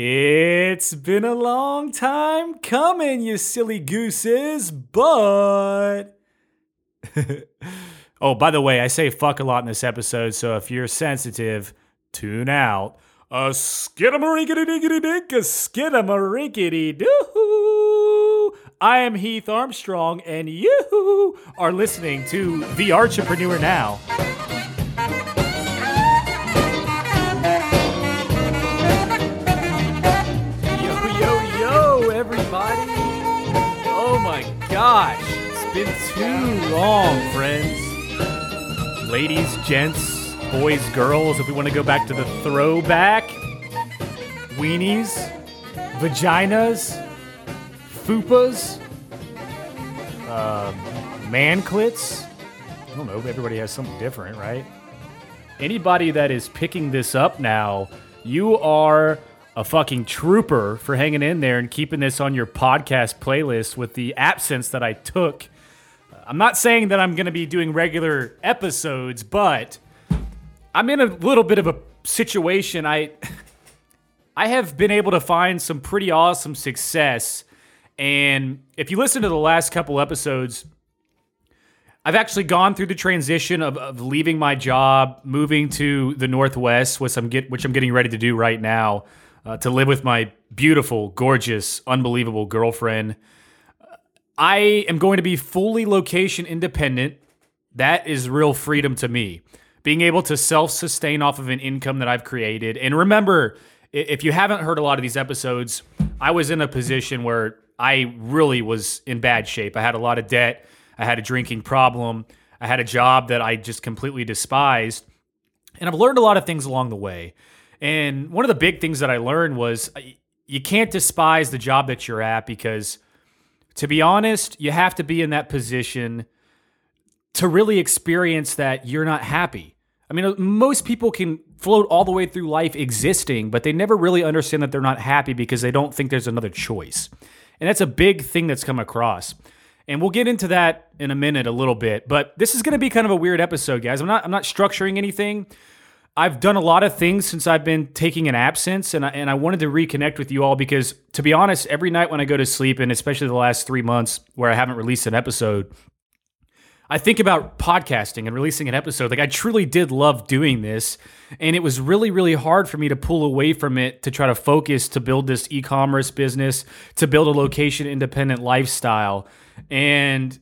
It's been a long time coming, you silly gooses, but. oh, by the way, I say fuck a lot in this episode, so if you're sensitive, tune out. A skidamarinkity a skidamarinkity doo. I am Heath Armstrong, and you are listening to The Entrepreneur Now. Gosh, it's been too long, friends. Ladies, gents, boys, girls, if we want to go back to the throwback, weenies, vaginas, fupas, um, manclits. I don't know, everybody has something different, right? Anybody that is picking this up now, you are a fucking trooper for hanging in there and keeping this on your podcast playlist with the absence that I took. I'm not saying that I'm going to be doing regular episodes, but I'm in a little bit of a situation. I I have been able to find some pretty awesome success. And if you listen to the last couple episodes, I've actually gone through the transition of, of leaving my job, moving to the Northwest, which I'm get, which I'm getting ready to do right now, uh, to live with my beautiful, gorgeous, unbelievable girlfriend. I am going to be fully location independent. That is real freedom to me. Being able to self sustain off of an income that I've created. And remember, if you haven't heard a lot of these episodes, I was in a position where I really was in bad shape. I had a lot of debt, I had a drinking problem, I had a job that I just completely despised. And I've learned a lot of things along the way. And one of the big things that I learned was uh, you can't despise the job that you're at because to be honest, you have to be in that position to really experience that you're not happy. I mean, most people can float all the way through life existing, but they never really understand that they're not happy because they don't think there's another choice. And that's a big thing that's come across. And we'll get into that in a minute a little bit, but this is going to be kind of a weird episode, guys. I'm not I'm not structuring anything. I've done a lot of things since I've been taking an absence, and I, and I wanted to reconnect with you all because, to be honest, every night when I go to sleep, and especially the last three months where I haven't released an episode, I think about podcasting and releasing an episode. Like, I truly did love doing this, and it was really, really hard for me to pull away from it to try to focus to build this e commerce business, to build a location independent lifestyle. And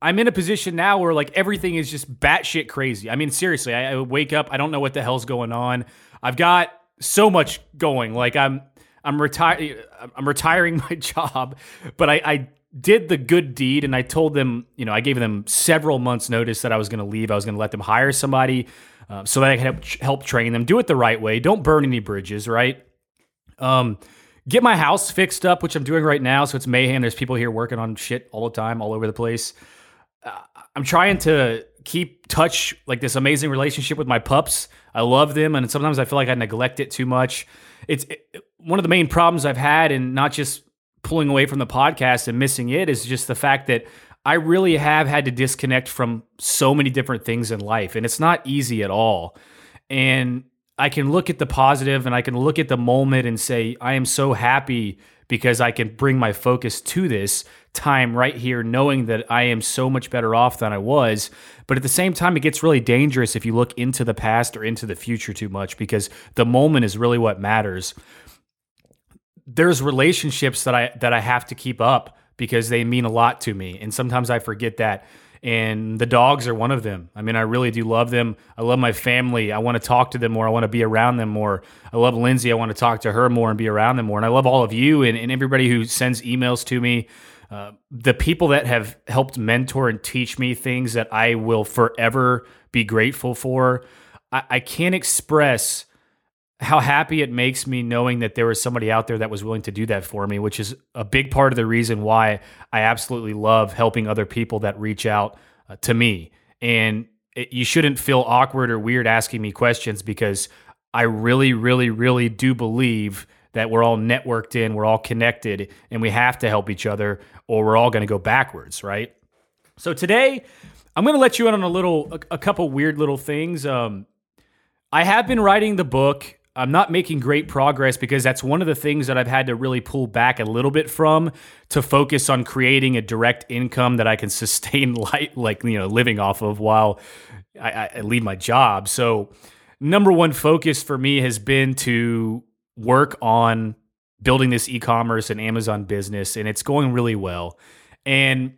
I'm in a position now where like everything is just batshit crazy. I mean, seriously, I, I wake up, I don't know what the hell's going on. I've got so much going. Like I'm, I'm retired. I'm retiring my job, but I, I did the good deed, and I told them, you know, I gave them several months' notice that I was going to leave. I was going to let them hire somebody uh, so that I could help, help train them. Do it the right way. Don't burn any bridges. Right. Um, get my house fixed up, which I'm doing right now. So it's mayhem. There's people here working on shit all the time, all over the place. Uh, I'm trying to keep touch like this amazing relationship with my pups. I love them, and sometimes I feel like I neglect it too much. It's it, one of the main problems I've had, and not just pulling away from the podcast and missing it, is just the fact that I really have had to disconnect from so many different things in life, and it's not easy at all. And I can look at the positive and I can look at the moment and say, I am so happy because I can bring my focus to this time right here, knowing that I am so much better off than I was. But at the same time, it gets really dangerous if you look into the past or into the future too much because the moment is really what matters. There's relationships that I that I have to keep up because they mean a lot to me, and sometimes I forget that and the dogs are one of them. I mean, I really do love them. I love my family. I want to talk to them more. I want to be around them more. I love Lindsay. I want to talk to her more and be around them more. And I love all of you and, and everybody who sends emails to me. Uh, the people that have helped mentor and teach me things that I will forever be grateful for. I, I can't express how happy it makes me knowing that there was somebody out there that was willing to do that for me, which is a big part of the reason why I absolutely love helping other people that reach out uh, to me. And it, you shouldn't feel awkward or weird asking me questions because I really, really, really do believe that we're all networked in, we're all connected, and we have to help each other or we're all going to go backwards, right? So today, I'm going to let you in on a little, a, a couple weird little things. Um, I have been writing the book I'm not making great progress because that's one of the things that I've had to really pull back a little bit from to focus on creating a direct income that I can sustain like like you know living off of while I, I leave my job. So number one focus for me has been to work on building this e-commerce and Amazon business, and it's going really well. And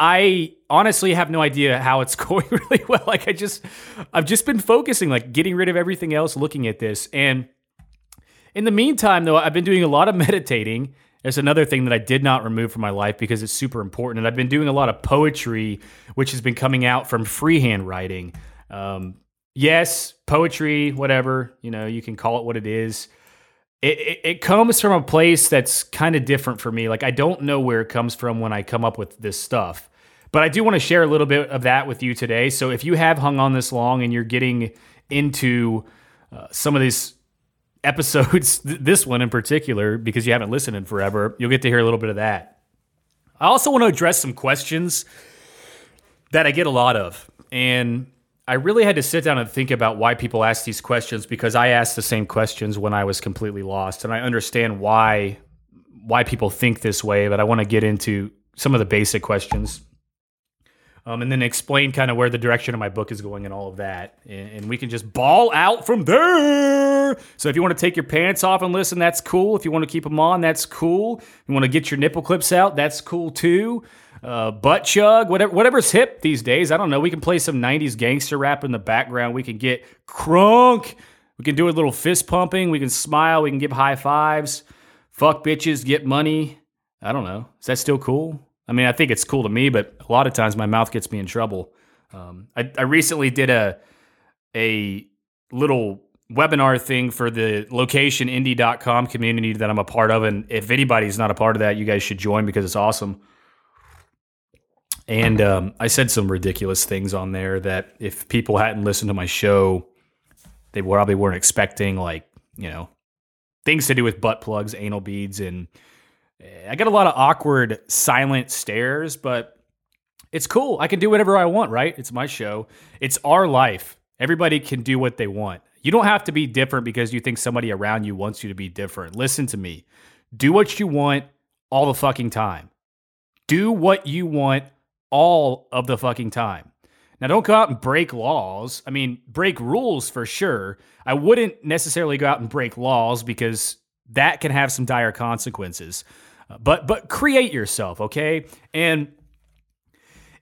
I honestly have no idea how it's going really well. Like I just I've just been focusing like getting rid of everything else looking at this and in the meantime though I've been doing a lot of meditating. There's another thing that I did not remove from my life because it's super important and I've been doing a lot of poetry which has been coming out from freehand writing. Um, yes, poetry, whatever, you know, you can call it what it is. It, it, it, comes from a place that's kind of different for me. Like I don't know where it comes from when I come up with this stuff. But I do want to share a little bit of that with you today. So if you have hung on this long and you're getting into uh, some of these episodes, th- this one in particular, because you haven't listened in forever, you'll get to hear a little bit of that. I also want to address some questions that I get a lot of. And I really had to sit down and think about why people ask these questions because I asked the same questions when I was completely lost. And I understand why why people think this way, but I want to get into some of the basic questions um, and then explain kind of where the direction of my book is going and all of that. And, and, we can just ball out from there. So if you want to take your pants off and listen, that's cool. If you want to keep them on, that's cool. If you want to get your nipple clips out, that's cool too. Uh, butt chug, whatever, whatever's hip these days. I don't know. We can play some 90s gangster rap in the background. We can get crunk. We can do a little fist pumping. We can smile. We can give high fives. Fuck bitches, get money. I don't know. Is that still cool? I mean, I think it's cool to me, but a lot of times my mouth gets me in trouble. Um, I, I recently did a a little webinar thing for the locationindie.com community that I'm a part of. And if anybody's not a part of that, you guys should join because it's awesome. And um, I said some ridiculous things on there that if people hadn't listened to my show, they probably weren't expecting, like, you know, things to do with butt plugs, anal beads, and I get a lot of awkward silent stares, but it's cool. I can do whatever I want, right? It's my show. It's our life. Everybody can do what they want. You don't have to be different because you think somebody around you wants you to be different. Listen to me. Do what you want all the fucking time. Do what you want all of the fucking time. Now, don't go out and break laws. I mean, break rules for sure. I wouldn't necessarily go out and break laws because that can have some dire consequences uh, but but create yourself, okay? And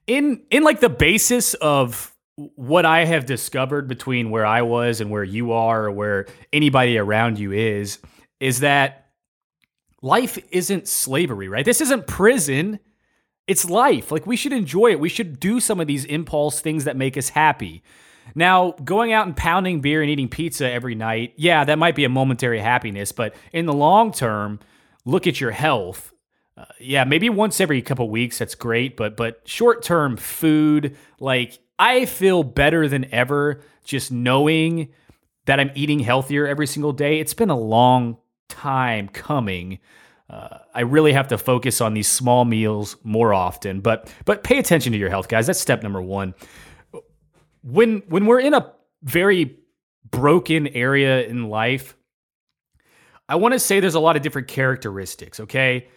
in in like the basis of what I have discovered between where I was and where you are or where anybody around you is is that life isn't slavery, right? This isn't prison. It's life. Like we should enjoy it. We should do some of these impulse things that make us happy. Now, going out and pounding beer and eating pizza every night, yeah, that might be a momentary happiness, but in the long term, look at your health. Uh, yeah, maybe once every couple weeks that's great, but but short term food, like I feel better than ever just knowing that I'm eating healthier every single day. It's been a long time coming. Uh, I really have to focus on these small meals more often, but but pay attention to your health, guys. That's step number one. When when we're in a very broken area in life, I want to say there's a lot of different characteristics, okay?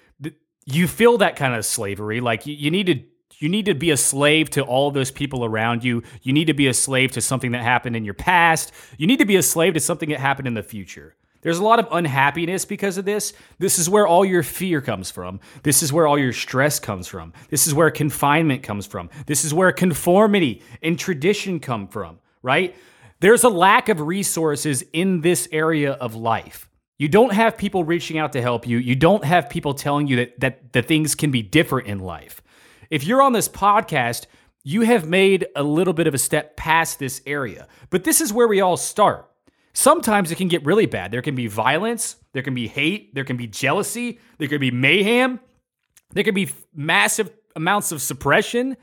You feel that kind of slavery. Like you, need to you need to be a slave to all those people around you. You need to be a slave to something that happened in your past. You need to be a slave to something that happened in the future. There's a lot of unhappiness because of this. This is where all your fear comes from. This is where all your stress comes from. This is where confinement comes from. This is where conformity and tradition come from, right? There's a lack of resources in this area of life. You don't have people reaching out to help you. You don't have people telling you that that the things can be different in life. If you're on this podcast, you have made a little bit of a step past this area. But this is where we all start. Sometimes it can get really bad. There can be violence, there can be hate, there can be jealousy, there can be mayhem, there can be massive amounts of suppression,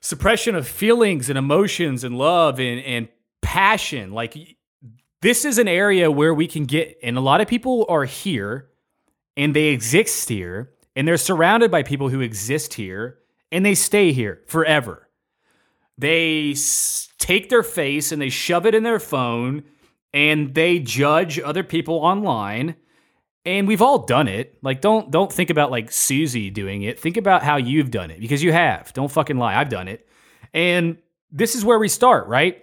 suppression of feelings and emotions and love and, and passion. Like this is an area where we can get, and a lot of people are here and they exist here and they're surrounded by people who exist here and they stay here forever. They take their face and they shove it in their phone and they judge other people online. And we've all done it. Like don't don't think about like Susie doing it. Think about how you've done it because you have. Don't fucking lie. I've done it. And this is where we start, right?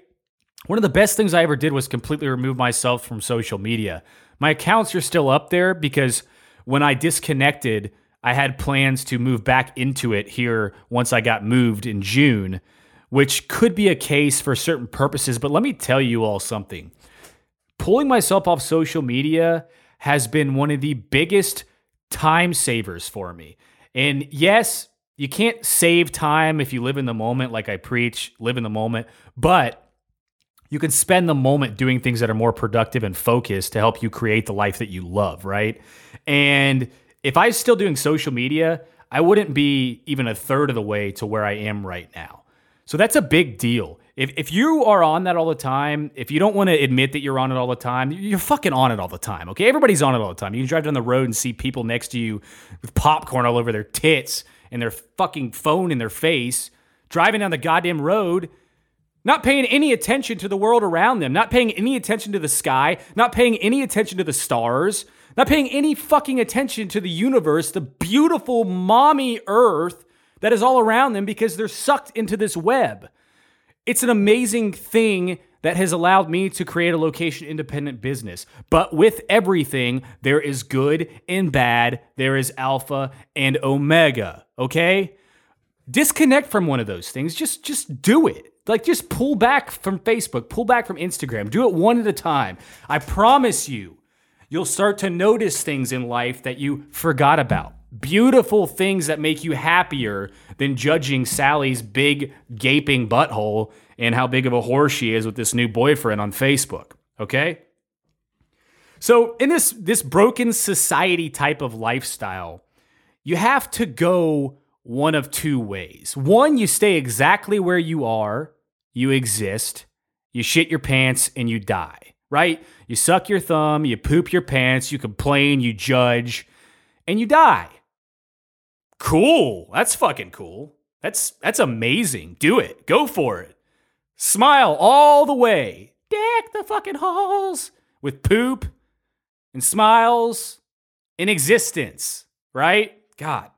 One of the best things I ever did was completely remove myself from social media. My accounts are still up there because when I disconnected, I had plans to move back into it here once I got moved in June, which could be a case for certain purposes. But let me tell you all something pulling myself off social media has been one of the biggest time savers for me. And yes, you can't save time if you live in the moment, like I preach, live in the moment, but you can spend the moment doing things that are more productive and focused to help you create the life that you love, right? And if I was still doing social media, I wouldn't be even a third of the way to where I am right now. So that's a big deal. If, if you are on that all the time, if you don't want to admit that you're on it all the time, you're fucking on it all the time, okay? Everybody's on it all the time. You can drive down the road and see people next to you with popcorn all over their tits and their fucking phone in their face, driving down the goddamn road not paying any attention to the world around them, not paying any attention to the sky, not paying any attention to the stars, not paying any fucking attention to the universe, the beautiful mommy earth that is all around them because they're sucked into this web. It's an amazing thing that has allowed me to create a location independent business. But with everything, there is good and bad, there is alpha and omega, okay? Disconnect from one of those things. Just just do it. Like, just pull back from Facebook, pull back from Instagram, do it one at a time. I promise you, you'll start to notice things in life that you forgot about. Beautiful things that make you happier than judging Sally's big, gaping butthole and how big of a whore she is with this new boyfriend on Facebook. Okay? So, in this, this broken society type of lifestyle, you have to go one of two ways. One, you stay exactly where you are you exist, you shit your pants, and you die, right? You suck your thumb, you poop your pants, you complain, you judge, and you die. Cool. That's fucking cool. That's that's amazing. Do it. Go for it. Smile all the way. Deck the fucking halls with poop and smiles in existence, right? God.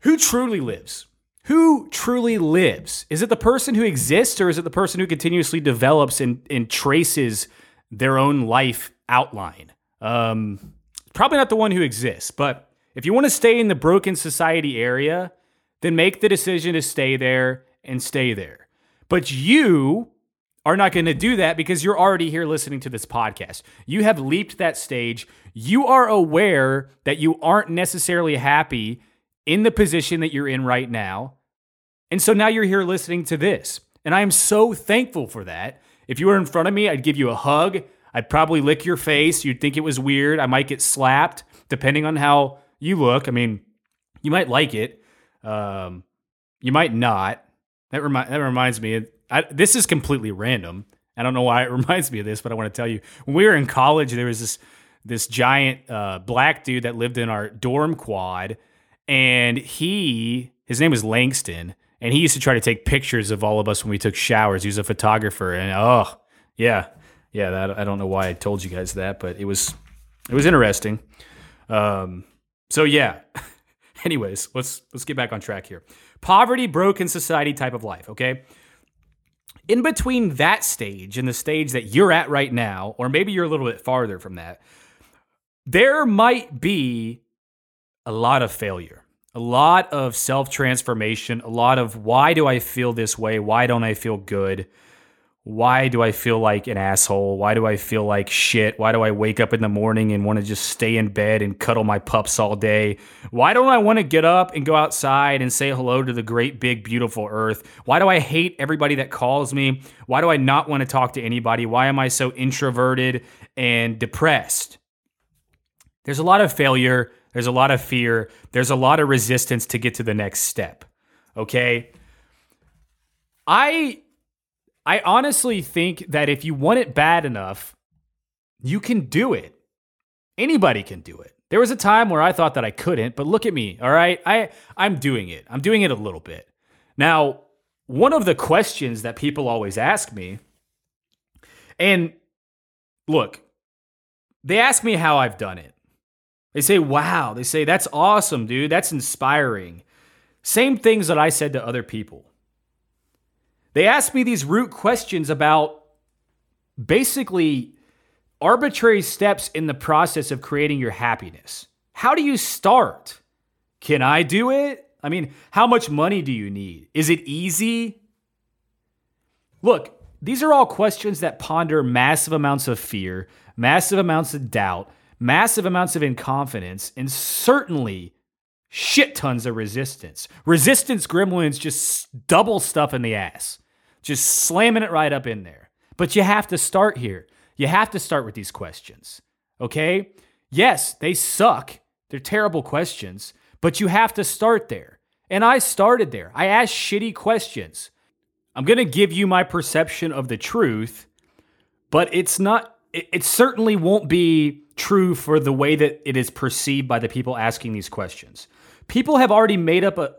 Who truly lives? who truly lives? Is it the person who exists or is it the person who continuously develops and, and traces their own life outline? Um, probably not the one who exists, but if you want to stay in the broken society area, then make the decision to stay there and stay there. But you are not going to do that because you're already here listening to this podcast. You have leaped that stage. You are aware that you aren't necessarily happy in the position that you're in right now. And so now you're here listening to this. And I am so thankful for that. If you were in front of me, I'd give you a hug. I'd probably lick your face. You'd think it was weird. I might get slapped, depending on how you look. I mean, you might like it. Um, you might not. That, remi- that reminds me, I, this is completely random. I don't know why it reminds me of this, but I want to tell you. When we were in college, there was this this giant uh, black dude that lived in our dorm quad and he his name was Langston, and he used to try to take pictures of all of us when we took showers. He was a photographer, and oh yeah, yeah. That, I don't know why I told you guys that, but it was it was interesting. Um, so yeah. Anyways, let's let's get back on track here. Poverty, broken society type of life. Okay. In between that stage and the stage that you're at right now, or maybe you're a little bit farther from that, there might be a lot of failure, a lot of self transformation, a lot of why do I feel this way? Why don't I feel good? Why do I feel like an asshole? Why do I feel like shit? Why do I wake up in the morning and want to just stay in bed and cuddle my pups all day? Why don't I want to get up and go outside and say hello to the great big beautiful earth? Why do I hate everybody that calls me? Why do I not want to talk to anybody? Why am I so introverted and depressed? There's a lot of failure there's a lot of fear. There's a lot of resistance to get to the next step. Okay? I I honestly think that if you want it bad enough, you can do it. Anybody can do it. There was a time where I thought that I couldn't, but look at me, all right? I I'm doing it. I'm doing it a little bit. Now, one of the questions that people always ask me and look, they ask me how I've done it. They say, wow. They say, that's awesome, dude. That's inspiring. Same things that I said to other people. They ask me these root questions about basically arbitrary steps in the process of creating your happiness. How do you start? Can I do it? I mean, how much money do you need? Is it easy? Look, these are all questions that ponder massive amounts of fear, massive amounts of doubt, massive amounts of inconfidence, and certainly shit tons of resistance. Resistance gremlins just double stuff in the ass, just slamming it right up in there. But you have to start here. You have to start with these questions, okay? Yes, they suck. They're terrible questions, but you have to start there. And I started there. I asked shitty questions. I'm going to give you my perception of the truth, but it's not, it, it, certainly won't be true for the way that it is perceived by the people asking these questions. People have already made up a,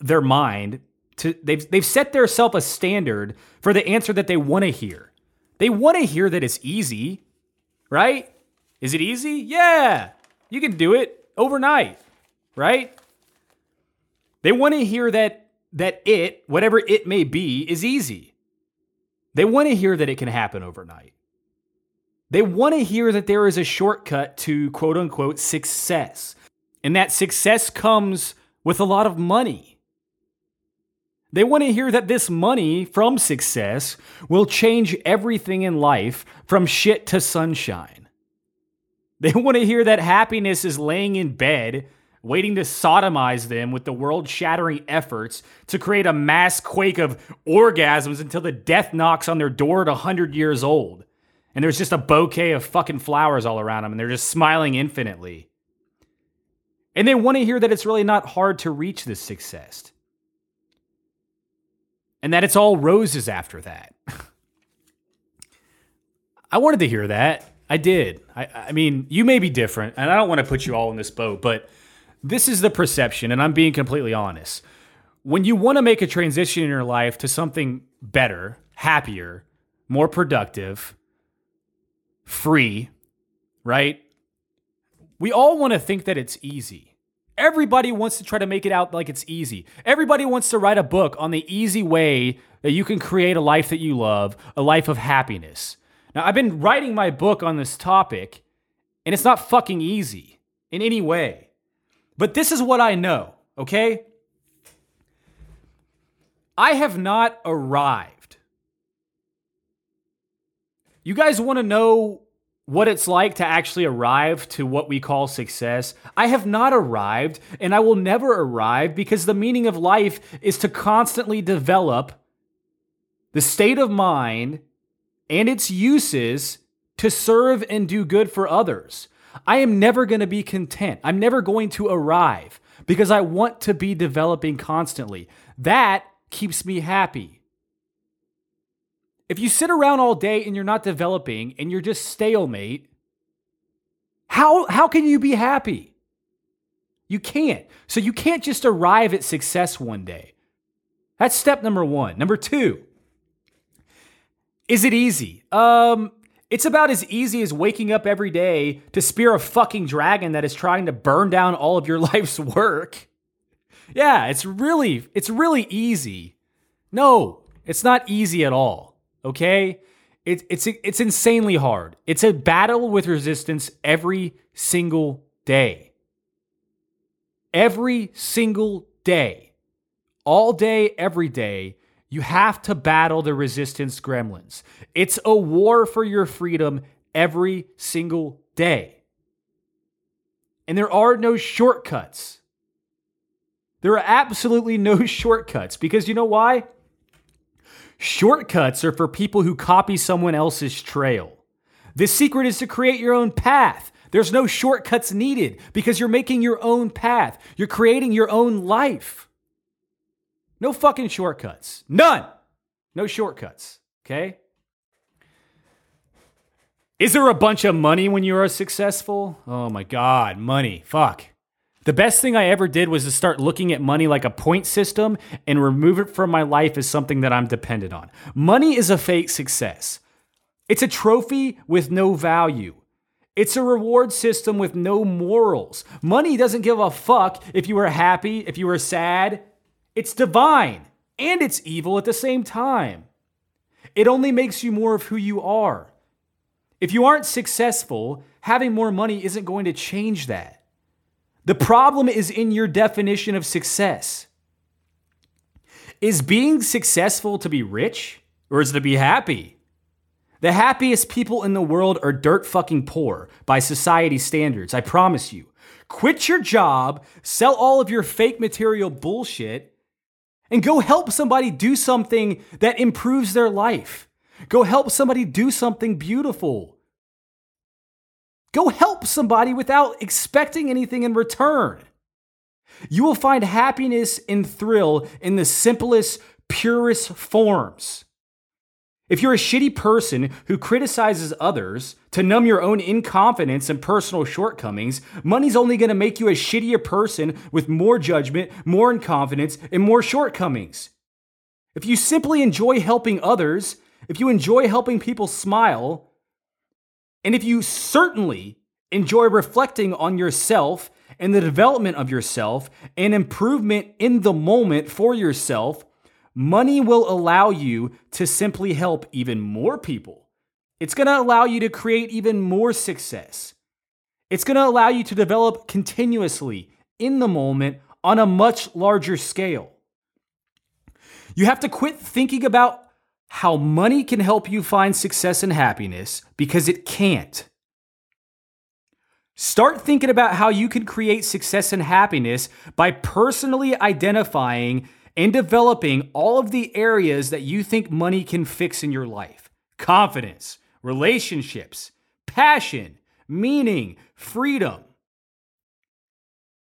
their mind to, they've, they've set themselves a standard for the answer that they want to hear. They want to hear that it's easy, right? Is it easy? Yeah, you can do it overnight, right? They want to hear that that it, whatever it may be, is easy. They want to hear that it can happen overnight. They want to hear that there is a shortcut to quote unquote success. And that success comes with a lot of money. They want to hear that this money from success will change everything in life from shit to sunshine. They want to hear that happiness is laying in bed waiting to sodomize them with the world shattering efforts to create a mass quake of orgasms until the death knocks on their door at 100 years old. And there's just a bouquet of fucking flowers all around them, and they're just smiling infinitely. And they want to hear that it's really not hard to reach this success. And that it's all roses after that. I wanted to hear that. I did. I, I mean, you may be different, and I don't want to put you all in this boat, but this is the perception, and I'm being completely honest. When you want to make a transition in your life to something better, happier, more productive, free, right? We all want to think that it's easy. Everybody wants to try to make it out like it's easy. Everybody wants to write a book on the easy way that you can create a life that you love, a life of happiness. Now, I've been writing my book on this topic, and it's not fucking easy in any way. But this is what I know, okay? I have not arrived. You guys want to know what it's like to actually arrive to what we call success? I have not arrived, and I will never arrive because the meaning of life is to constantly develop the state of mind and its uses to serve and do good for others. I am never going to be content. I'm never going to arrive because I want to be developing constantly. That keeps me happy. If you sit around all day and you're not developing and you're just stalemate, how, how can you be happy? You can't. So you can't just arrive at success one day. That's step number one. Number two, is it easy? Um, it's about as easy as waking up every day to spear a fucking dragon that is trying to burn down all of your life's work. Yeah, it's really it's really easy. No, it's not easy at all. Okay? It, it's it's insanely hard. It's a battle with resistance every single day. Every single day. All day, every day you have to battle the resistance gremlins. It's a war for your freedom every single day. And there are no shortcuts. There are absolutely no shortcuts because you know why? Shortcuts are for people who copy someone else's trail. The secret is to create your own path. There's no shortcuts needed because you're making your own path. You're creating your own life. No fucking shortcuts. None. No shortcuts. Okay? Is there a bunch of money when you are successful? Oh my God, money. Fuck. The best thing I ever did was to start looking at money like a point system and remove it from my life as something that I'm dependent on. Money is a fake success. It's a trophy with no value. It's a reward system with no morals. Money doesn't give a fuck if you were happy, if you were sad. It's divine and it's evil at the same time. It only makes you more of who you are. If you aren't successful, having more money isn't going to change that. The problem is in your definition of success. Is being successful to be rich or is it to be happy? The happiest people in the world are dirt fucking poor by society standards, I promise you. Quit your job, sell all of your fake material bullshit, and go help somebody do something that improves their life. Go help somebody do something beautiful. Go help somebody without expecting anything in return. You will find happiness and thrill in the simplest, purest forms. If you're a shitty person who criticizes others to numb your own incompetence and personal shortcomings, money's only going to make you a shittier person with more judgment, more incompetence, and more shortcomings. If you simply enjoy helping others, if you enjoy helping people smile, and if you certainly enjoy reflecting on yourself and the development of yourself and improvement in the moment for yourself, money will allow you to simply help even more people. It's going to allow you to create even more success. It's going to allow you to develop continuously in the moment on a much larger scale. You have to quit thinking about how money can help you find success and happiness because it can't. Start thinking about how you can create success and happiness by personally identifying and developing all of the areas that you think money can fix in your life confidence, relationships, passion, meaning, freedom.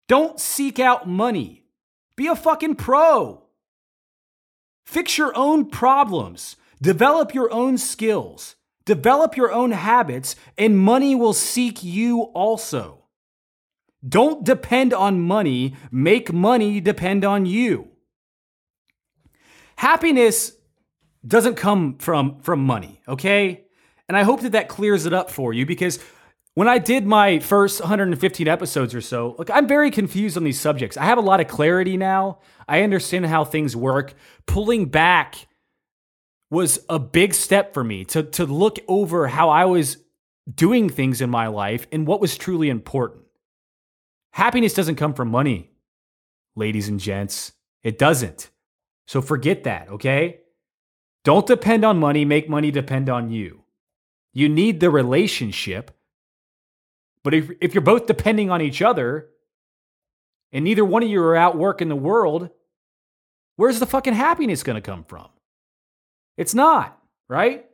Don't seek out money. Be a fucking pro. Fix your own problems. Develop your own skills. Develop your own habits, and money will seek you also. Don't depend on money, make money depend on you. Happiness doesn't come from from money, okay? And I hope that that clears it up for you because when I did my first 115 episodes or so, look, I'm very confused on these subjects. I have a lot of clarity now. I understand how things work. Pulling back was a big step for me to, to look over how I was doing things in my life and what was truly important. Happiness doesn't come from money, ladies and gents. It doesn't. So forget that, okay? Don't depend on money, make money depend on you. You need the relationship. But if, if you're both depending on each other and neither one of you are out working the world, where's the fucking happiness going to come from? It's not, right?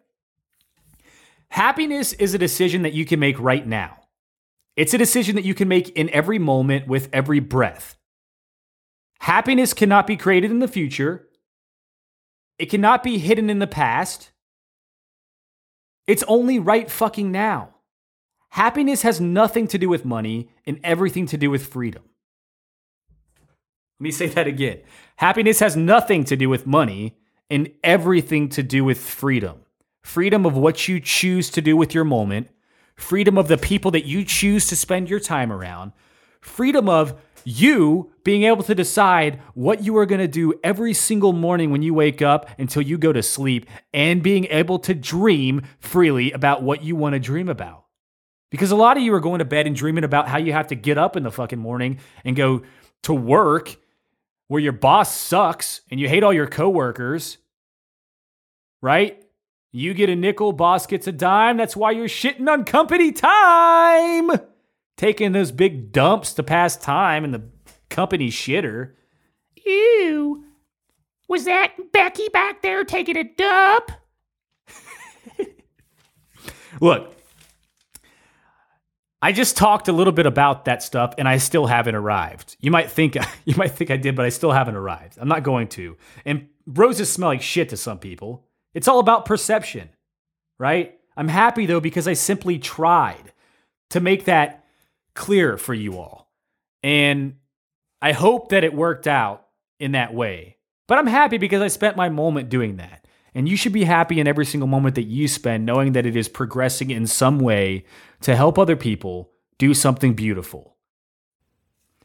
Happiness is a decision that you can make right now. It's a decision that you can make in every moment with every breath. Happiness cannot be created in the future. It cannot be hidden in the past. It's only right fucking now. Happiness has nothing to do with money and everything to do with freedom. Let me say that again. Happiness has nothing to do with money and everything to do with freedom. Freedom of what you choose to do with your moment, freedom of the people that you choose to spend your time around, freedom of you being able to decide what you are going to do every single morning when you wake up until you go to sleep, and being able to dream freely about what you want to dream about. Because a lot of you are going to bed and dreaming about how you have to get up in the fucking morning and go to work where your boss sucks and you hate all your coworkers, right? You get a nickel, boss gets a dime. That's why you're shitting on company time taking those big dumps to pass time in the company shitter. Ew. Was that Becky back there taking a dump? Look, I just talked a little bit about that stuff and I still haven't arrived. You might think you might think I did, but I still haven't arrived. I'm not going to. And roses smell like shit to some people. It's all about perception, right? I'm happy though because I simply tried to make that clear for you all. And I hope that it worked out in that way. But I'm happy because I spent my moment doing that. And you should be happy in every single moment that you spend, knowing that it is progressing in some way to help other people do something beautiful.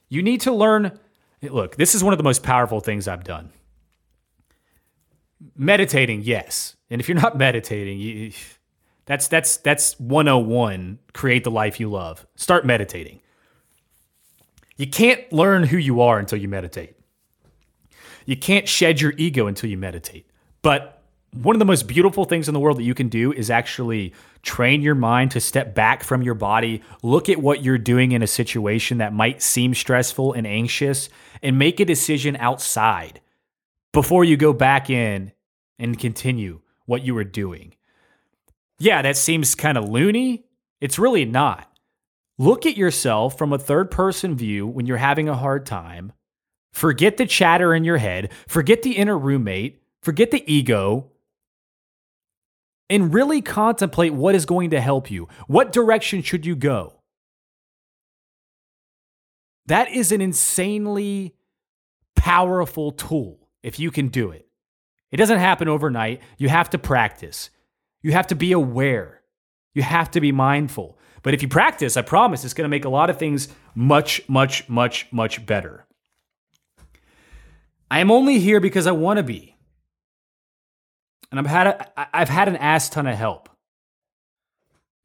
You need to learn. Look, this is one of the most powerful things I've done. Meditating, yes. And if you're not meditating, you, that's that's that's 101 create the life you love. Start meditating. You can't learn who you are until you meditate. You can't shed your ego until you meditate. But one of the most beautiful things in the world that you can do is actually train your mind to step back from your body, look at what you're doing in a situation that might seem stressful and anxious, and make a decision outside before you go back in and continue what you were doing. Yeah, that seems kind of loony. It's really not. Look at yourself from a third person view when you're having a hard time. Forget the chatter in your head, forget the inner roommate, forget the ego, and really contemplate what is going to help you. What direction should you go? That is an insanely powerful tool if you can do it. It doesn't happen overnight. You have to practice. You have to be aware. You have to be mindful. But if you practice, I promise it's going to make a lot of things much, much, much, much better. I am only here because I want to be. And I've had, a, I've had an ass ton of help.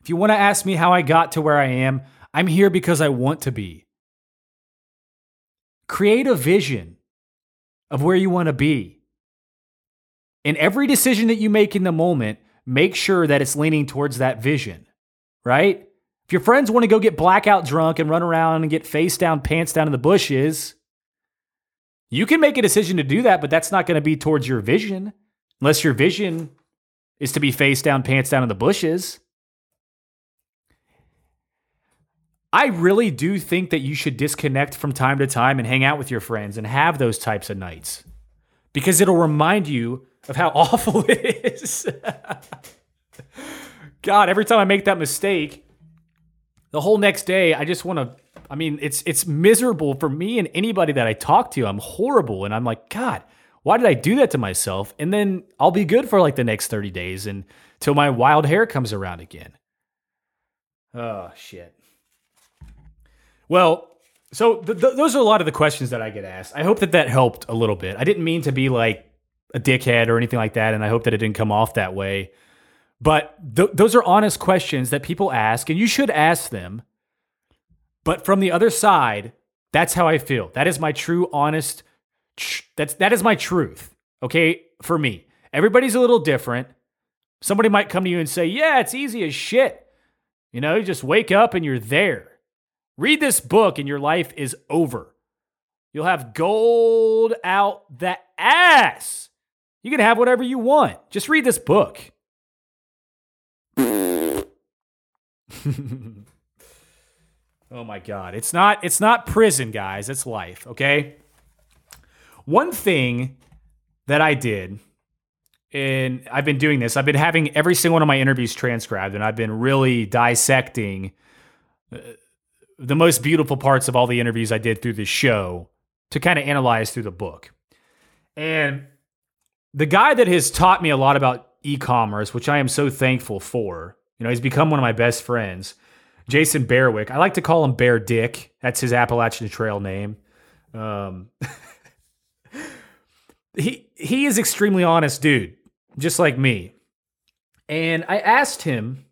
If you want to ask me how I got to where I am, I'm here because I want to be. Create a vision of where you want to be. In every decision that you make in the moment, make sure that it's leaning towards that vision, right? If your friends want to go get blackout drunk and run around and get face down, pants down in the bushes, you can make a decision to do that, but that's not going to be towards your vision unless your vision is to be face down, pants down in the bushes. I really do think that you should disconnect from time to time and hang out with your friends and have those types of nights because it'll remind you of how awful it is. God, every time I make that mistake, the whole next day, I just want to. I mean, it's it's miserable for me and anybody that I talk to. I'm horrible, and I'm like, God, why did I do that to myself? And then I'll be good for like the next 30 days until my wild hair comes around again. Oh shit. Well, so th- th- those are a lot of the questions that I get asked. I hope that that helped a little bit. I didn't mean to be like a dickhead or anything like that, and I hope that it didn't come off that way. But th- those are honest questions that people ask, and you should ask them. But from the other side, that's how I feel. That is my true, honest. That's that is my truth. Okay, for me, everybody's a little different. Somebody might come to you and say, "Yeah, it's easy as shit." You know, you just wake up and you're there. Read this book, and your life is over. You'll have gold out the ass. You can have whatever you want. Just read this book. oh my god. It's not it's not prison, guys. It's life, okay? One thing that I did and I've been doing this. I've been having every single one of my interviews transcribed and I've been really dissecting uh, the most beautiful parts of all the interviews I did through the show to kind of analyze through the book. And the guy that has taught me a lot about e-commerce, which I am so thankful for, you know, he's become one of my best friends. Jason Bearwick. I like to call him Bear Dick. That's his Appalachian Trail name. Um, he he is extremely honest dude, just like me. And I asked him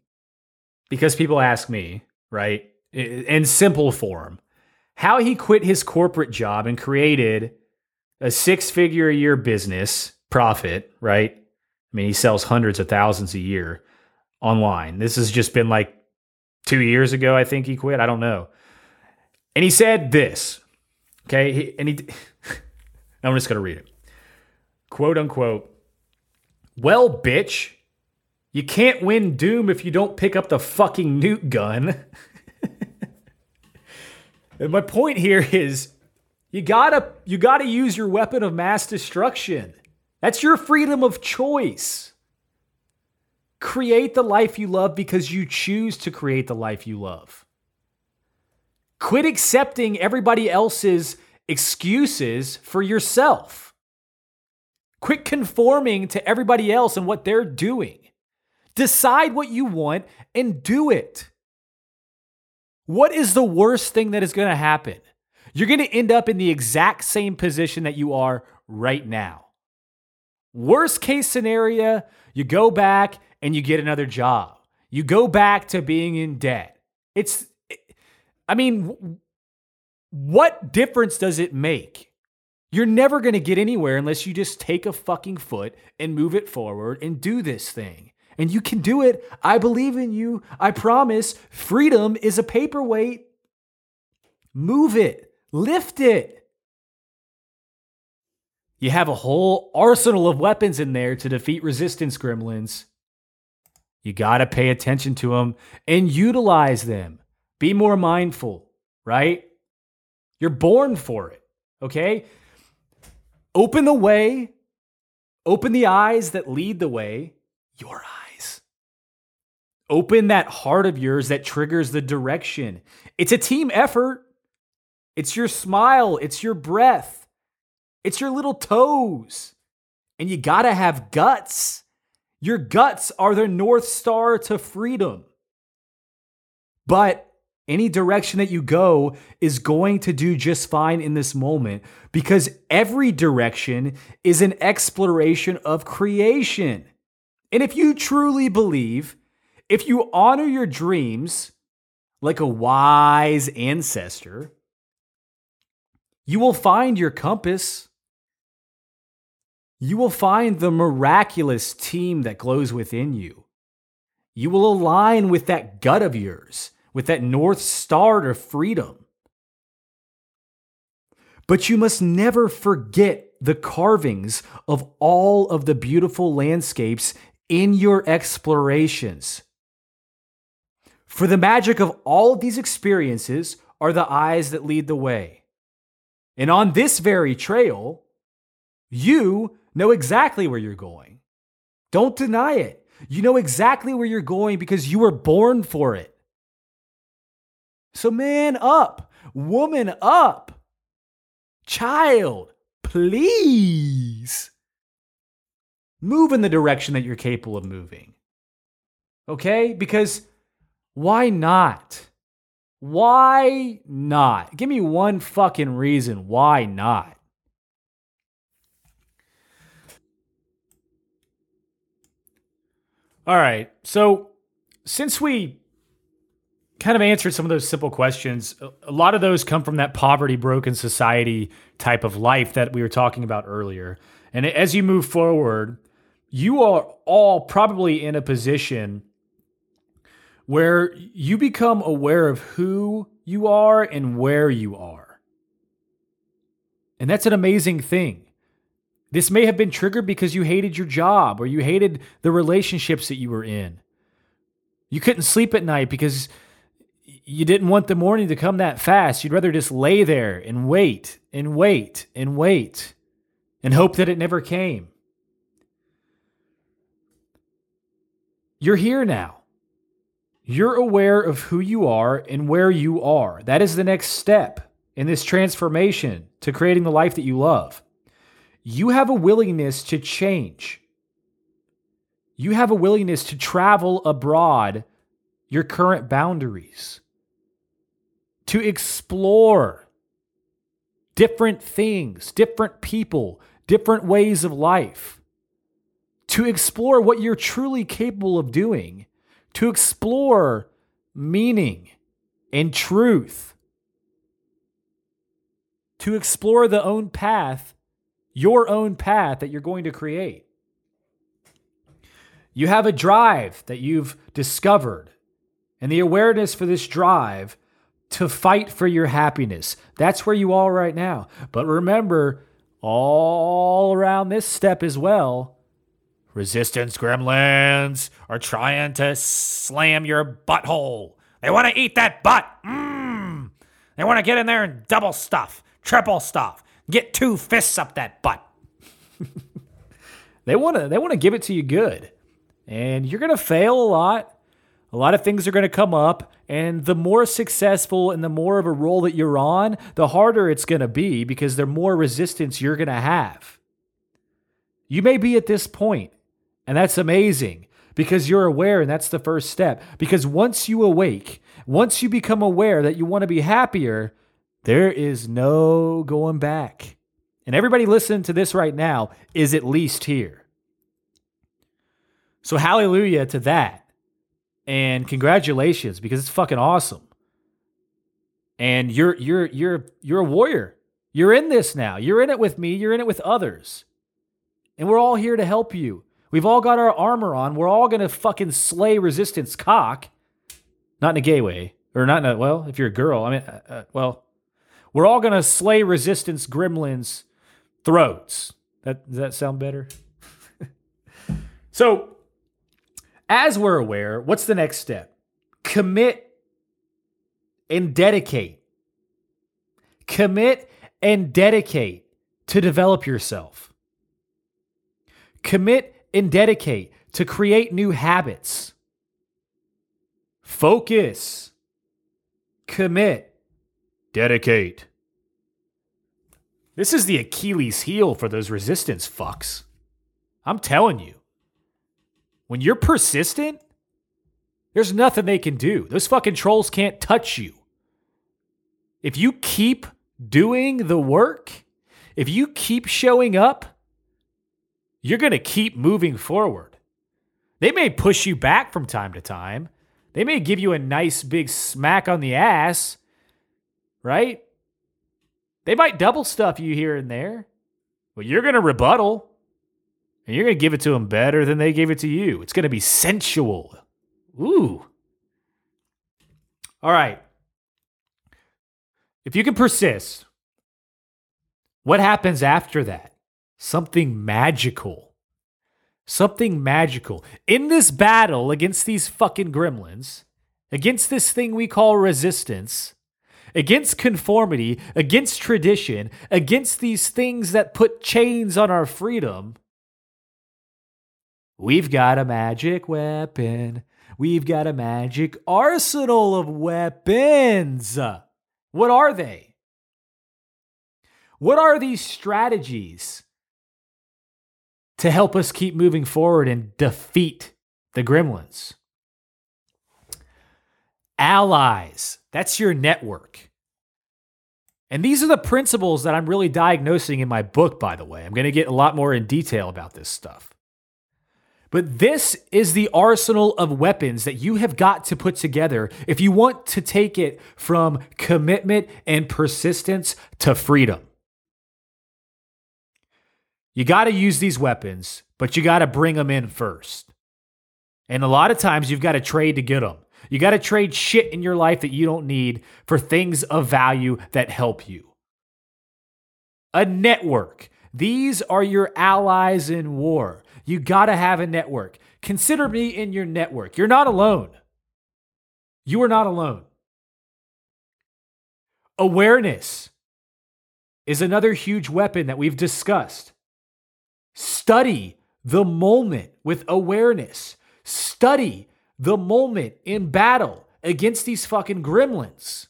because people ask me, right, in simple form, how he quit his corporate job and created a six-figure a year business profit, right? I mean, he sells hundreds of thousands a year online. This has just been like two years ago, I think he quit. I don't know. And he said this, okay? And he, I'm just going to read it. Quote unquote, well, bitch, you can't win Doom if you don't pick up the fucking nuke gun. and my point here is you gotta you gotta use your weapon of mass destruction. That's your freedom of choice. Create the life you love because you choose to create the life you love. Quit accepting everybody else's excuses for yourself. Quit conforming to everybody else and what they're doing. Decide what you want and do it. What is the worst thing that is going to happen? You're going to end up in the exact same position that you are right now. Worst case scenario, you go back and you get another job. You go back to being in debt. It's, I mean, what difference does it make? You're never going to get anywhere unless you just take a fucking foot and move it forward and do this thing. And you can do it. I believe in you. I promise. Freedom is a paperweight. Move it, lift it. You have a whole arsenal of weapons in there to defeat resistance gremlins. You got to pay attention to them and utilize them. Be more mindful, right? You're born for it, okay? Open the way, open the eyes that lead the way, your eyes. Open that heart of yours that triggers the direction. It's a team effort. It's your smile, it's your breath, it's your little toes. And you gotta have guts. Your guts are the North Star to freedom. But any direction that you go is going to do just fine in this moment because every direction is an exploration of creation. And if you truly believe, if you honor your dreams like a wise ancestor, you will find your compass. You will find the miraculous team that glows within you. You will align with that gut of yours with that North Star to freedom. But you must never forget the carvings of all of the beautiful landscapes in your explorations. For the magic of all of these experiences are the eyes that lead the way. And on this very trail, you know exactly where you're going. Don't deny it. You know exactly where you're going because you were born for it. So, man up, woman up, child, please move in the direction that you're capable of moving. Okay? Because why not? Why not? Give me one fucking reason why not. All right. So, since we kind of answered some of those simple questions. A lot of those come from that poverty broken society type of life that we were talking about earlier. And as you move forward, you are all probably in a position where you become aware of who you are and where you are. And that's an amazing thing. This may have been triggered because you hated your job or you hated the relationships that you were in. You couldn't sleep at night because you didn't want the morning to come that fast. You'd rather just lay there and wait and wait and wait and hope that it never came. You're here now. You're aware of who you are and where you are. That is the next step in this transformation to creating the life that you love. You have a willingness to change. You have a willingness to travel abroad your current boundaries to explore different things, different people, different ways of life, to explore what you're truly capable of doing, to explore meaning and truth, to explore the own path, your own path that you're going to create. You have a drive that you've discovered, and the awareness for this drive to fight for your happiness. That's where you are right now. But remember, all around this step as well, resistance gremlins are trying to slam your butthole. They want to eat that butt. Mmm. They want to get in there and double stuff, triple stuff, get two fists up that butt. they want to they want to give it to you good. And you're going to fail a lot. A lot of things are going to come up, and the more successful and the more of a role that you're on, the harder it's going to be because the more resistance you're going to have. You may be at this point, and that's amazing because you're aware, and that's the first step. Because once you awake, once you become aware that you want to be happier, there is no going back. And everybody listening to this right now is at least here. So, hallelujah to that. And congratulations because it's fucking awesome. And you're you're you're you're a warrior. You're in this now. You're in it with me, you're in it with others. And we're all here to help you. We've all got our armor on. We're all to fucking slay resistance cock. Not in a gay way. Or not in a, well, if you're a girl, I mean, uh, uh, well, we're all to slay resistance gremlins' throats. That, does that sound better? so, as we're aware, what's the next step? Commit and dedicate. Commit and dedicate to develop yourself. Commit and dedicate to create new habits. Focus. Commit. Dedicate. This is the Achilles heel for those resistance fucks. I'm telling you. When you're persistent, there's nothing they can do. Those fucking trolls can't touch you. If you keep doing the work, if you keep showing up, you're going to keep moving forward. They may push you back from time to time. They may give you a nice big smack on the ass, right? They might double stuff you here and there, but you're going to rebuttal and you're going to give it to them better than they gave it to you. It's going to be sensual. Ooh. All right. If you can persist, what happens after that? something magical. Something magical. In this battle against these fucking gremlins, against this thing we call resistance, against conformity, against tradition, against these things that put chains on our freedom, we've got a magic weapon. We've got a magic arsenal of weapons. What are they? What are these strategies to help us keep moving forward and defeat the gremlins. Allies, that's your network. And these are the principles that I'm really diagnosing in my book, by the way. I'm going to get a lot more in detail about this stuff. But this is the arsenal of weapons that you have got to put together if you want to take it from commitment and persistence to freedom. You got to use these weapons, but you got to bring them in first. And a lot of times you've got to trade to get them. You got to trade shit in your life that you don't need for things of value that help you. A network. These are your allies in war. You got to have a network. Consider me in your network. You're not alone. You are not alone. Awareness is another huge weapon that we've discussed. Study the moment with awareness. Study the moment in battle against these fucking gremlins.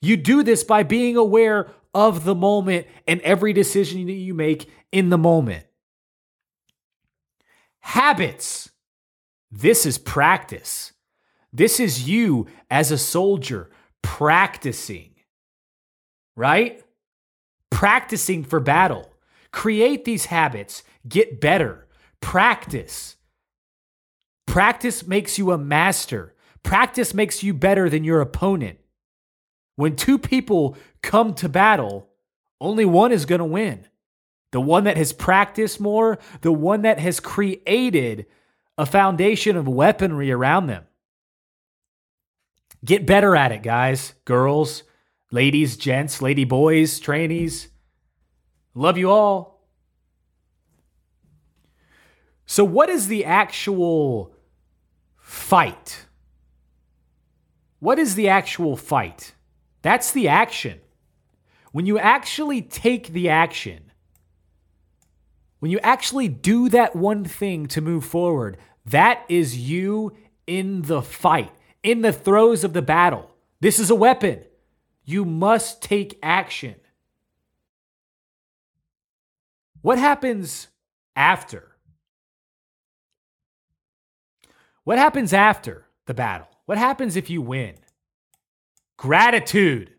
You do this by being aware of the moment and every decision that you make in the moment. Habits. This is practice. This is you as a soldier practicing, right? Practicing for battle. Create these habits, get better, practice. Practice makes you a master. Practice makes you better than your opponent. When two people come to battle, only one is going to win. The one that has practiced more, the one that has created a foundation of weaponry around them. Get better at it, guys, girls, ladies, gents, lady boys, trainees. Love you all. So, what is the actual fight? What is the actual fight? That's the action. When you actually take the action, when you actually do that one thing to move forward, that is you in the fight, in the throes of the battle. This is a weapon. You must take action. What happens after? What happens after the battle? What happens if you win? Gratitude,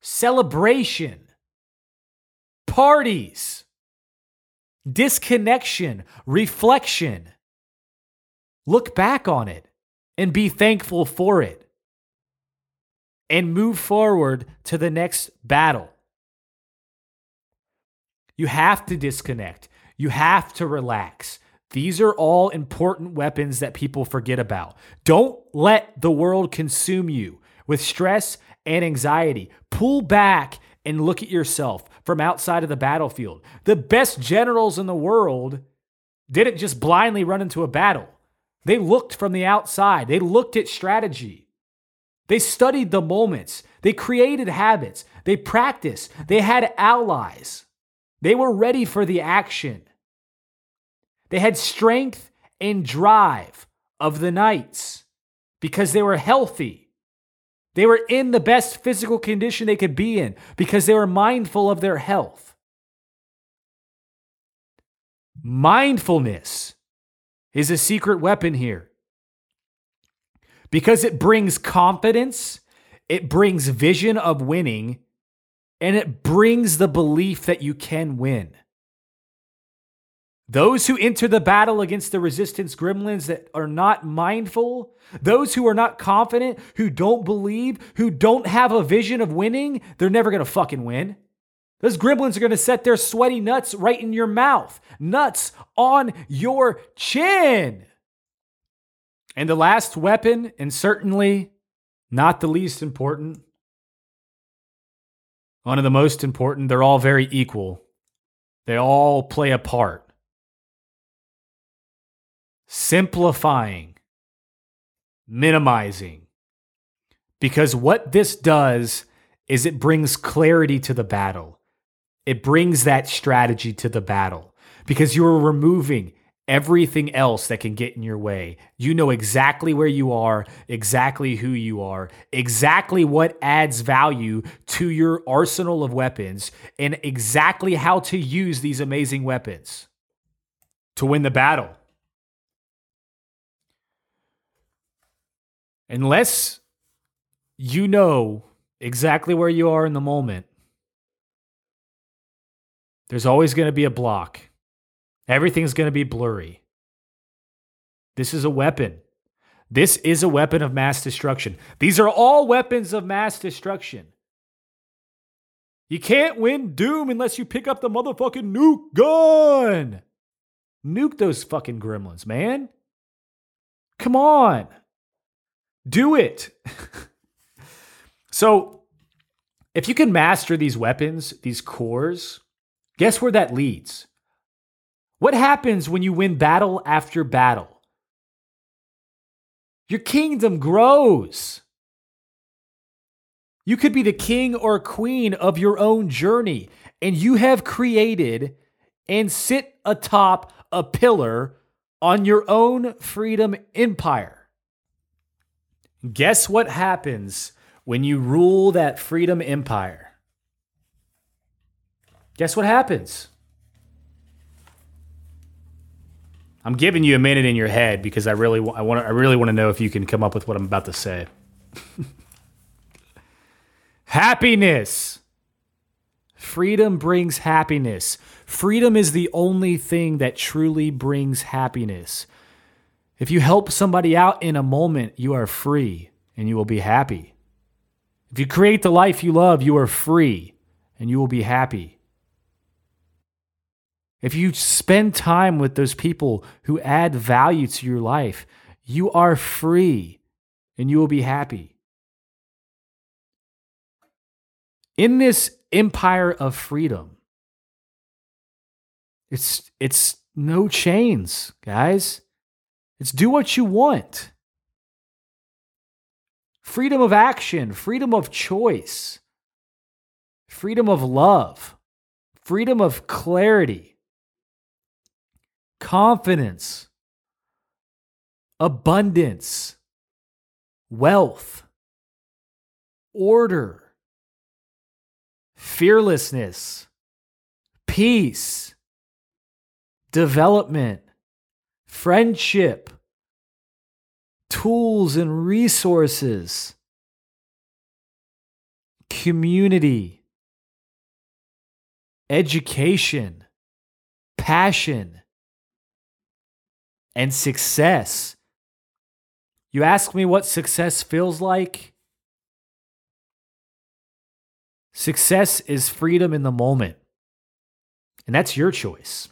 celebration, parties, disconnection, reflection. Look back on it and be thankful for it and move forward to the next battle. You have to disconnect. You have to relax. These are all important weapons that people forget about. Don't let the world consume you with stress and anxiety. Pull back and look at yourself from outside of the battlefield. The best generals in the world didn't just blindly run into a battle, they looked from the outside, they looked at strategy. They studied the moments. They created habits. They practiced. They had allies. They were ready for the action. They had strength and drive of the knights because they were healthy. They were in the best physical condition they could be in because they were mindful of their health. Mindfulness is a secret weapon here because it brings confidence, it brings vision of winning, and it brings the belief that you can win. Those who enter the battle against the resistance gremlins that are not mindful, those who are not confident, who don't believe, who don't have a vision of winning, they're never going to fucking win. Those gremlins are going to set their sweaty nuts right in your mouth, nuts on your chin. And the last weapon, and certainly not the least important, one of the most important, they're all very equal. They all play a part simplifying, minimizing. Because what this does is it brings clarity to the battle. It brings that strategy to the battle because you're removing everything else that can get in your way. You know exactly where you are, exactly who you are, exactly what adds value to your arsenal of weapons, and exactly how to use these amazing weapons to win the battle. Unless you know exactly where you are in the moment, there's always going to be a block. Everything's going to be blurry. This is a weapon. This is a weapon of mass destruction. These are all weapons of mass destruction. You can't win Doom unless you pick up the motherfucking nuke gun. Nuke those fucking gremlins, man. Come on. Do it. so, if you can master these weapons, these cores, guess where that leads? What happens when you win battle after battle? Your kingdom grows. You could be the king or queen of your own journey, and you have created and sit atop a pillar on your own freedom empire. Guess what happens when you rule that freedom empire? Guess what happens? I'm giving you a minute in your head because I really I want I really want to know if you can come up with what I'm about to say. happiness. Freedom brings happiness. Freedom is the only thing that truly brings happiness. If you help somebody out in a moment, you are free and you will be happy. If you create the life you love, you are free and you will be happy. If you spend time with those people who add value to your life, you are free and you will be happy. In this empire of freedom, it's, it's no chains, guys. It's do what you want. Freedom of action, freedom of choice, freedom of love, freedom of clarity, confidence, abundance, wealth, order, fearlessness, peace, development, friendship, tools and resources, community, education, passion, and success. You ask me what success feels like? Success is freedom in the moment. And that's your choice.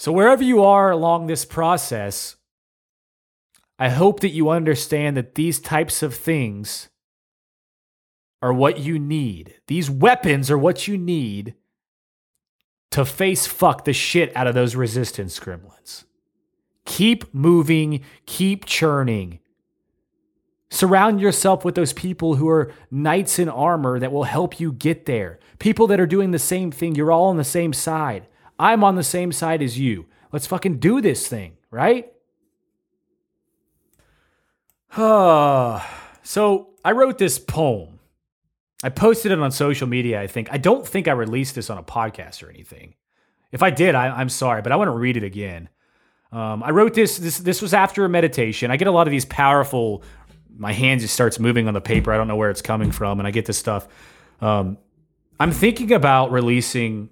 So, wherever you are along this process, I hope that you understand that these types of things are what you need. These weapons are what you need to face fuck the shit out of those resistance gremlins. Keep moving, keep churning. Surround yourself with those people who are knights in armor that will help you get there. People that are doing the same thing. You're all on the same side. I'm on the same side as you. Let's fucking do this thing, right? so I wrote this poem. I posted it on social media, I think. I don't think I released this on a podcast or anything. If I did, I, am sorry, but I want to read it again. Um, I wrote this, this. This was after a meditation. I get a lot of these powerful. My hand just starts moving on the paper. I don't know where it's coming from, and I get this stuff. Um, I'm thinking about releasing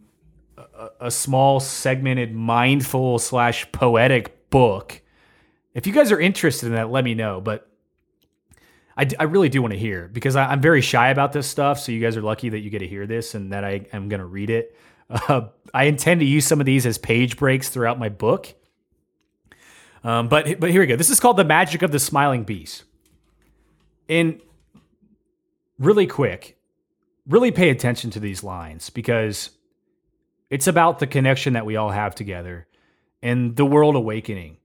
a, small, segmented, mindful slash poetic book. If you guys are interested in that, let me know. But I, I really do want to hear because I, am very shy about this stuff. So you guys are lucky that you get to hear this and that I am going to read it. Uh, I intend to use some of these as page breaks throughout my book. Um, but but here we go. This is called the magic of the smiling beast. And really quick, really pay attention to these lines because it's about the connection that we all have together and the world awakening.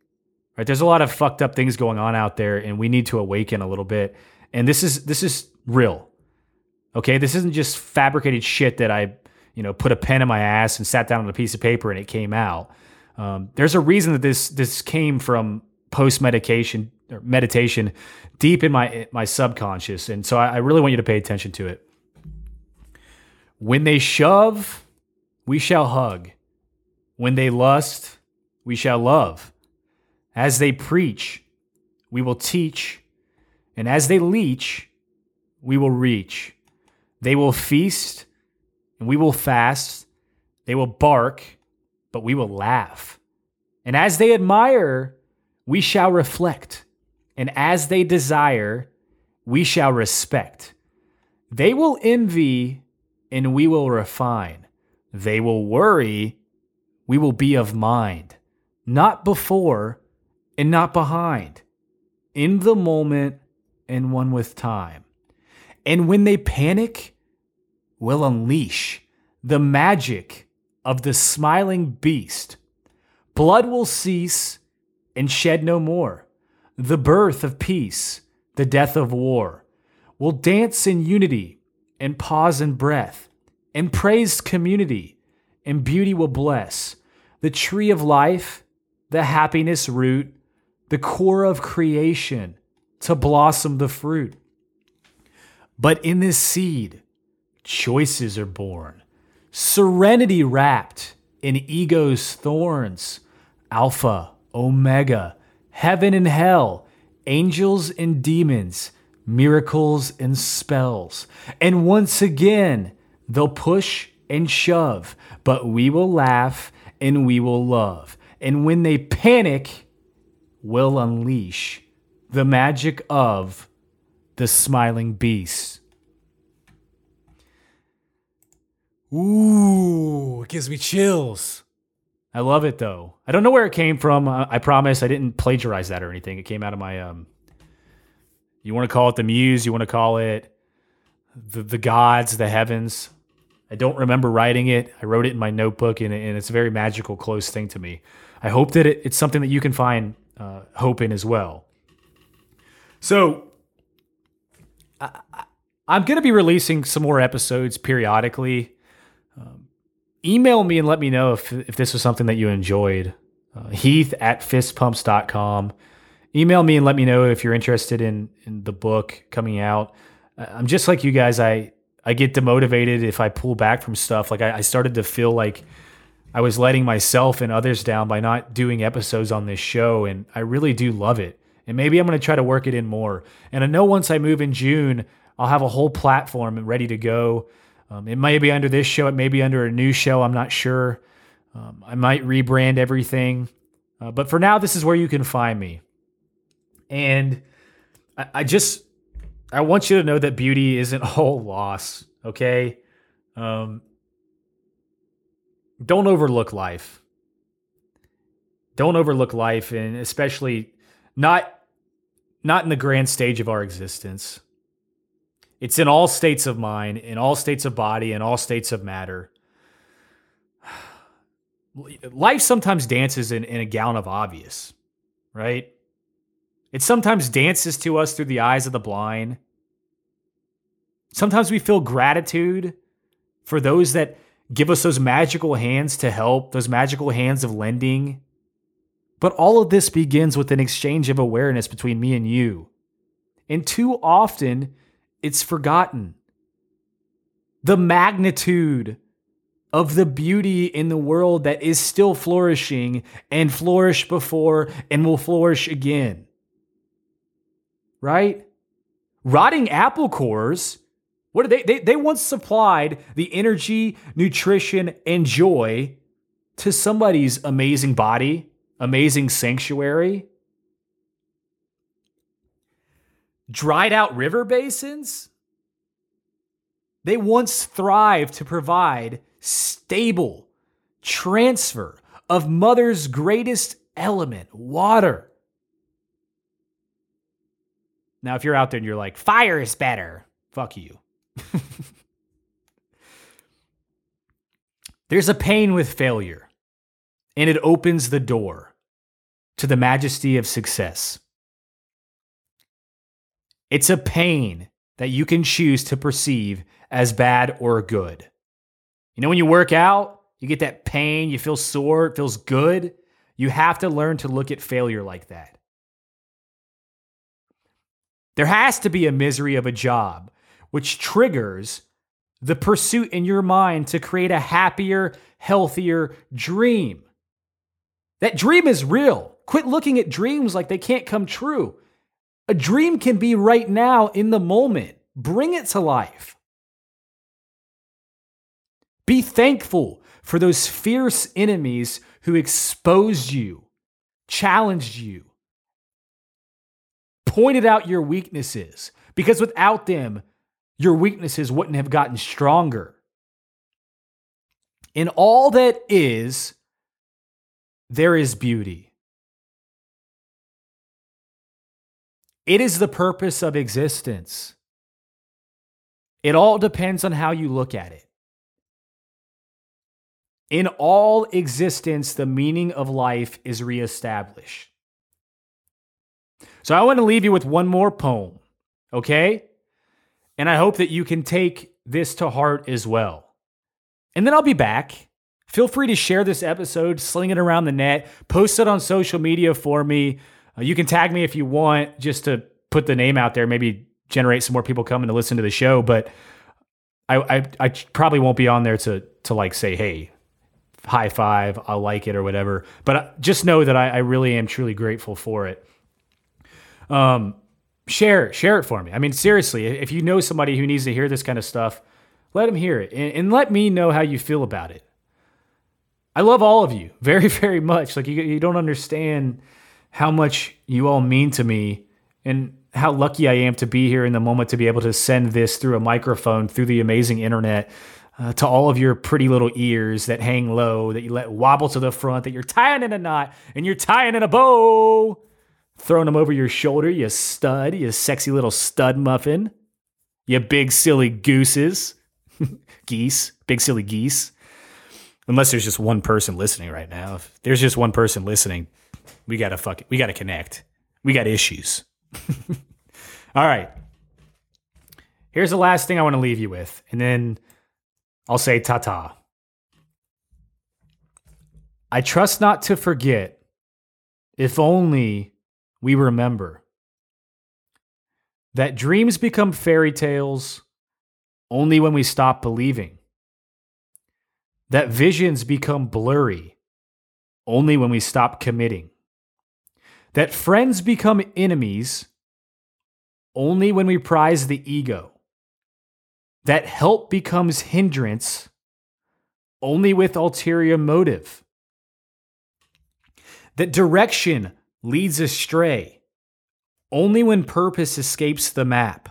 Right? There's a lot of fucked up things going on out there and we need to awaken a little bit. And this is this is real. Okay? This isn't just fabricated shit that I, you know, put a pen in my ass and sat down on a piece of paper and it came out. Um, there's a reason that this this came from post medication or meditation deep in my my subconscious, and so I, I really want you to pay attention to it. When they shove, we shall hug. When they lust, we shall love. As they preach, we will teach. And as they leech, we will reach. They will feast, and we will fast. They will bark, but we will laugh. And as they admire, we shall reflect. And as they desire, we shall respect. They will envy, and we will refine. They will worry, we will be of mind, not before and not behind, in the moment and one with time. And when they panic, we'll unleash the magic of the smiling beast. Blood will cease and shed no more. The birth of peace, the death of war. will dance in unity and pause in breath and praise community, and beauty will bless the tree of life, the happiness root, the core of creation to blossom the fruit. But in this seed, choices are born, serenity wrapped in ego's thorns, Alpha, Omega, heaven and hell, angels and demons, miracles and spells. And once again, They'll push and shove, but we will laugh and we will love. And when they panic, we'll unleash the magic of the smiling beast. Ooh, it gives me chills. I love it though. I don't know where it came from. I, promise I didn't plagiarize that or anything. It came out of my um you want to call it the muse, you want to call it the the gods, the heavens. I don't remember writing it. I wrote it in my notebook, and, and it's a very magical, close thing to me. I hope that it, it's something that you can find uh, hope in as well. So, I, am going to be releasing some more episodes periodically. Um, email me and let me know if, if this was something that you enjoyed. Uh, Heath at fistpumps.com. Email me and let me know if you're interested in, in the book coming out. I'm just like you guys. I I get demotivated if I pull back from stuff. Like I, I started to feel like I was letting myself and others down by not doing episodes on this show, and I really do love it. And maybe I'm going to try to work it in more. And I know once I move in June, I'll have a whole platform ready to go. Um, it may be under this show, it may be under a new show. I'm not sure. Um, I might rebrand everything. Uh, but for now, this is where you can find me. And I, I, just, I want you to know that beauty isn't all loss, okay? Um, don't overlook life. Don't overlook life, and especially not not in the grand stage of our existence. It's in all states of mind, in all states of body, in all states of matter. Life sometimes dances in, in a gown of obvious, right? It sometimes dances to us through the eyes of the blind. Sometimes we feel gratitude for those that give us those magical hands to help, those magical hands of lending. But all of this begins with an exchange of awareness between me and you. And too often, it's forgotten. The magnitude of the beauty in the world that is still flourishing and flourished before and will flourish again. Right? Rotting apple cores what they, they they once supplied the energy, nutrition, and joy to somebody's amazing body, amazing sanctuary. Dried out river basins, they once thrived to provide stable transfer of mother's greatest element, water. Now, if you're out there and you're like, fire is better, fuck you. There's a pain with failure, and it opens the door to the majesty of success. It's a pain that you can choose to perceive as bad or good. You know, when you work out, you get that pain, you feel sore, it feels good. You have to learn to look at failure like that. There has to be a misery of a job which triggers the pursuit in your mind to create a happier, healthier dream. That dream is real. Quit looking at dreams like they can't come true. A dream can be right now in the moment. Bring it to life. Be thankful for those fierce enemies who exposed you, challenged you, pointed out your weaknesses, because without them, your weaknesses wouldn't have gotten stronger. In all that is, there is beauty. It is the purpose of existence. It all depends on how you look at it. In all existence, the meaning of life is reestablished. So I want to leave you with one more poem, okay? And I hope that you can take this to heart as well. And then I'll be back. Feel free to share this episode, sling it around the net, post it on social media for me. Uh, you can tag me if you want, just to put the name out there, maybe generate some more people coming to listen to the show. But I, I, I probably won't be on there to to like say, hey, high five, I'll like it or whatever. But uh, just know that I, I really am truly grateful for it. Um, share share it for me. I mean, seriously, if you know somebody who needs to hear this kind of stuff, let them hear it and, and, let me know how you feel about it. I love all of you very, very much. Like you, you don't understand how much you all mean to me and how lucky I am to be here in the moment to be able to send this through a microphone through the amazing internet. Uh, to all of your pretty little ears that hang low, that you let wobble to the front, that you're tying in a knot and you're tying in a bow throwing them over your shoulder, you stud, you sexy little stud muffin, you big silly gooses, geese, big silly geese. Unless there's just one person listening right now. If there's just one person listening, we gotta fuck it. We gotta connect. We got issues. All right. Here's the last thing I want to leave you with, and then I'll say ta ta. I trust not to forget, if only we remember that dreams become fairy tales only when we stop believing. That visions become blurry only when we stop committing. That friends become enemies only when we prize the ego. That help becomes hindrance only with ulterior motive. That direction leads astray only when purpose escapes the map.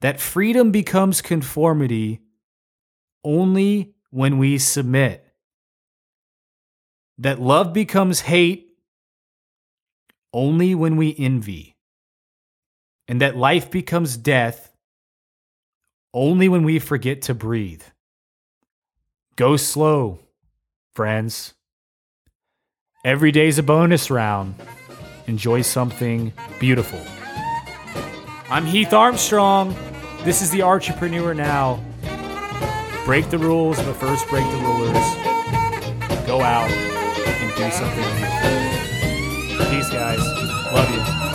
That freedom becomes conformity only when we submit. That love becomes hate only when we envy. And that life becomes death only when we forget to breathe. Go slow, friends. Every day's a bonus round. Enjoy something beautiful. I'm Heath Armstrong. This is the Entrepreneur Now. Break the rules, but first break the rulers. Go out and do something beautiful. Peace, guys. Love you.